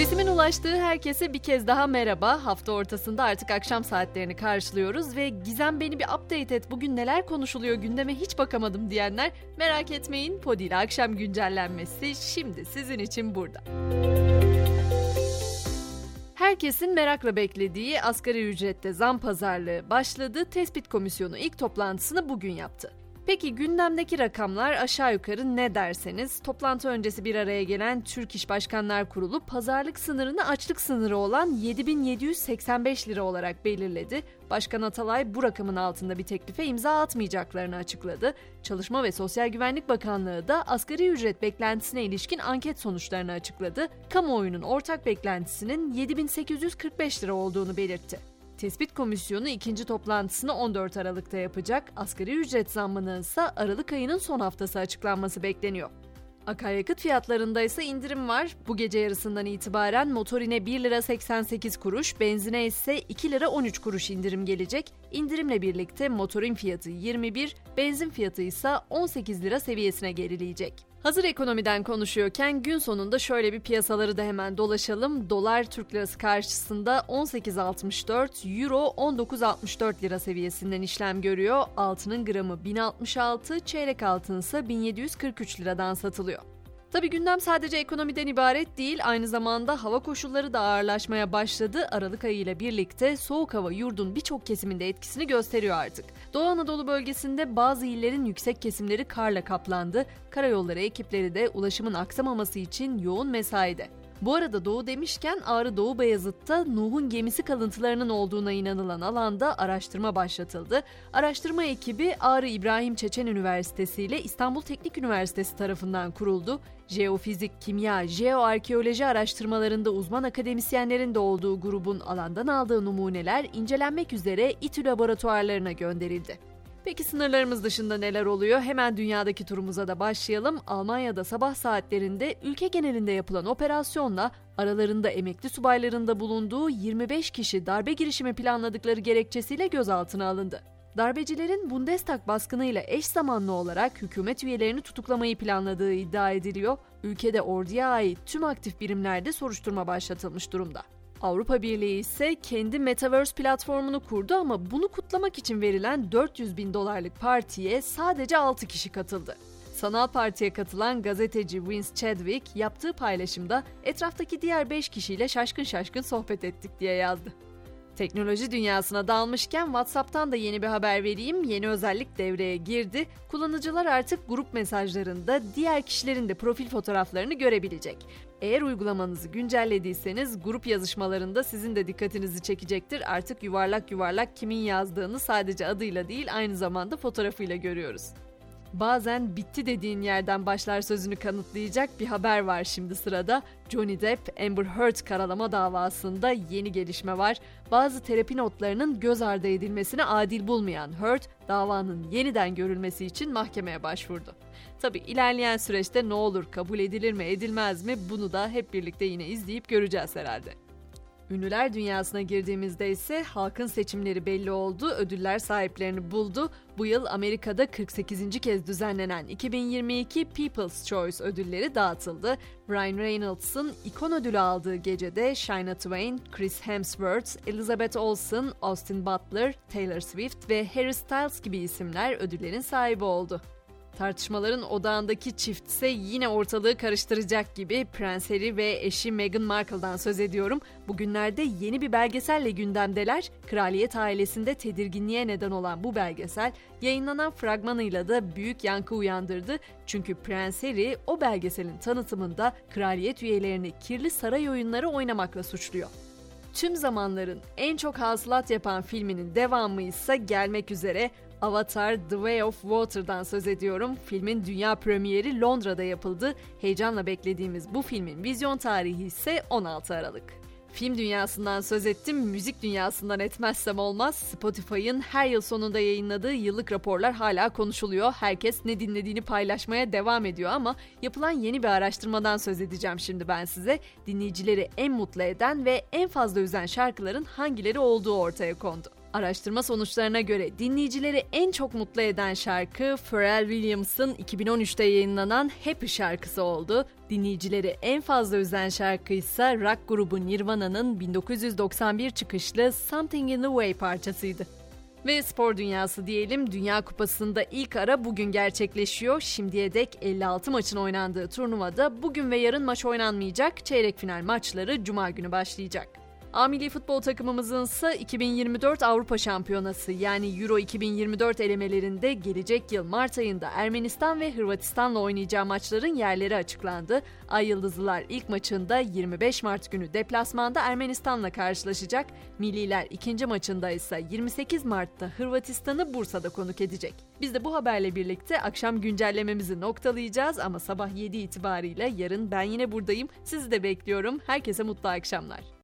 Sesimin ulaştığı herkese bir kez daha merhaba. Hafta ortasında artık akşam saatlerini karşılıyoruz ve Gizem beni bir update et bugün neler konuşuluyor gündeme hiç bakamadım diyenler merak etmeyin Podi ile akşam güncellenmesi şimdi sizin için burada. Herkesin merakla beklediği asgari ücrette zam pazarlığı başladı. Tespit Komisyonu ilk toplantısını bugün yaptı. Peki gündemdeki rakamlar aşağı yukarı ne derseniz toplantı öncesi bir araya gelen Türk İş Başkanlar Kurulu pazarlık sınırını açlık sınırı olan 7785 lira olarak belirledi. Başkan Atalay bu rakamın altında bir teklife imza atmayacaklarını açıkladı. Çalışma ve Sosyal Güvenlik Bakanlığı da asgari ücret beklentisine ilişkin anket sonuçlarını açıkladı. Kamuoyunun ortak beklentisinin 7845 lira olduğunu belirtti. Tespit Komisyonu ikinci toplantısını 14 Aralık'ta yapacak. Asgari ücret zammının ise Aralık ayının son haftası açıklanması bekleniyor. Akaryakıt fiyatlarında ise indirim var. Bu gece yarısından itibaren motorine 1 lira 88 kuruş, benzine ise 2 lira 13 kuruş indirim gelecek. İndirimle birlikte motorin fiyatı 21, benzin fiyatı ise 18 lira seviyesine gerileyecek. Hazır ekonomiden konuşuyorken gün sonunda şöyle bir piyasaları da hemen dolaşalım. Dolar Türk lirası karşısında 18.64, Euro 19.64 lira seviyesinden işlem görüyor. Altının gramı 1066, çeyrek altın ise 1743 liradan satılıyor. Tabi gündem sadece ekonomiden ibaret değil, aynı zamanda hava koşulları da ağırlaşmaya başladı. Aralık ayı ile birlikte soğuk hava yurdun birçok kesiminde etkisini gösteriyor artık. Doğu Anadolu bölgesinde bazı illerin yüksek kesimleri karla kaplandı. Karayolları ekipleri de ulaşımın aksamaması için yoğun mesaide. Bu arada Doğu demişken Ağrı Doğu Beyazıt'ta Nuh'un gemisi kalıntılarının olduğuna inanılan alanda araştırma başlatıldı. Araştırma ekibi Ağrı İbrahim Çeçen Üniversitesi ile İstanbul Teknik Üniversitesi tarafından kuruldu. Jeofizik, kimya, jeoarkeoloji araştırmalarında uzman akademisyenlerin de olduğu grubun alandan aldığı numuneler incelenmek üzere İTÜ laboratuvarlarına gönderildi. Peki sınırlarımız dışında neler oluyor? Hemen dünyadaki turumuza da başlayalım. Almanya'da sabah saatlerinde ülke genelinde yapılan operasyonla aralarında emekli subayların da bulunduğu 25 kişi darbe girişimi planladıkları gerekçesiyle gözaltına alındı. Darbecilerin Bundestag baskınıyla eş zamanlı olarak hükümet üyelerini tutuklamayı planladığı iddia ediliyor. Ülkede orduya ait tüm aktif birimlerde soruşturma başlatılmış durumda. Avrupa Birliği ise kendi Metaverse platformunu kurdu ama bunu kutlamak için verilen 400 bin dolarlık partiye sadece 6 kişi katıldı. Sanal partiye katılan gazeteci Vince Chadwick yaptığı paylaşımda etraftaki diğer 5 kişiyle şaşkın şaşkın sohbet ettik diye yazdı. Teknoloji dünyasına dalmışken WhatsApp'tan da yeni bir haber vereyim. Yeni özellik devreye girdi. Kullanıcılar artık grup mesajlarında diğer kişilerin de profil fotoğraflarını görebilecek. Eğer uygulamanızı güncellediyseniz grup yazışmalarında sizin de dikkatinizi çekecektir. Artık yuvarlak yuvarlak kimin yazdığını sadece adıyla değil aynı zamanda fotoğrafıyla görüyoruz. Bazen bitti dediğin yerden başlar sözünü kanıtlayacak bir haber var şimdi sırada. Johnny Depp Amber Heard karalama davasında yeni gelişme var. Bazı terapi notlarının göz ardı edilmesini adil bulmayan Heard, davanın yeniden görülmesi için mahkemeye başvurdu. Tabi ilerleyen süreçte ne olur, kabul edilir mi, edilmez mi bunu da hep birlikte yine izleyip göreceğiz herhalde. Ünlüler dünyasına girdiğimizde ise halkın seçimleri belli oldu, ödüller sahiplerini buldu. Bu yıl Amerika'da 48. kez düzenlenen 2022 People's Choice ödülleri dağıtıldı. Ryan Reynolds'ın ikon ödülü aldığı gecede Shania Twain, Chris Hemsworth, Elizabeth Olsen, Austin Butler, Taylor Swift ve Harry Styles gibi isimler ödüllerin sahibi oldu. Tartışmaların odağındaki çift ise yine ortalığı karıştıracak gibi Prens Harry ve eşi Meghan Markle'dan söz ediyorum. Bugünlerde yeni bir belgeselle gündemdeler. Kraliyet ailesinde tedirginliğe neden olan bu belgesel yayınlanan fragmanıyla da büyük yankı uyandırdı. Çünkü Prens Harry o belgeselin tanıtımında kraliyet üyelerini kirli saray oyunları oynamakla suçluyor. Tüm zamanların en çok hasılat yapan filminin devamı ise gelmek üzere Avatar The Way of Water'dan söz ediyorum. Filmin dünya premieri Londra'da yapıldı. Heyecanla beklediğimiz bu filmin vizyon tarihi ise 16 Aralık. Film dünyasından söz ettim, müzik dünyasından etmezsem olmaz. Spotify'ın her yıl sonunda yayınladığı yıllık raporlar hala konuşuluyor. Herkes ne dinlediğini paylaşmaya devam ediyor ama yapılan yeni bir araştırmadan söz edeceğim şimdi ben size. Dinleyicileri en mutlu eden ve en fazla üzen şarkıların hangileri olduğu ortaya kondu. Araştırma sonuçlarına göre dinleyicileri en çok mutlu eden şarkı Pharrell Williams'ın 2013'te yayınlanan Happy şarkısı oldu. Dinleyicileri en fazla üzen şarkı ise rock grubu Nirvana'nın 1991 çıkışlı Something in the Way parçasıydı. Ve spor dünyası diyelim Dünya Kupası'nda ilk ara bugün gerçekleşiyor. Şimdiye dek 56 maçın oynandığı turnuvada bugün ve yarın maç oynanmayacak. Çeyrek final maçları cuma günü başlayacak. A milli futbol takımımızın ise 2024 Avrupa Şampiyonası yani Euro 2024 elemelerinde gelecek yıl Mart ayında Ermenistan ve Hırvatistan'la oynayacağı maçların yerleri açıklandı. Ay Yıldızlılar ilk maçında 25 Mart günü deplasmanda Ermenistan'la karşılaşacak. Milliler ikinci maçında ise 28 Mart'ta Hırvatistan'ı Bursa'da konuk edecek. Biz de bu haberle birlikte akşam güncellememizi noktalayacağız ama sabah 7 itibariyle yarın ben yine buradayım. Sizi de bekliyorum. Herkese mutlu akşamlar.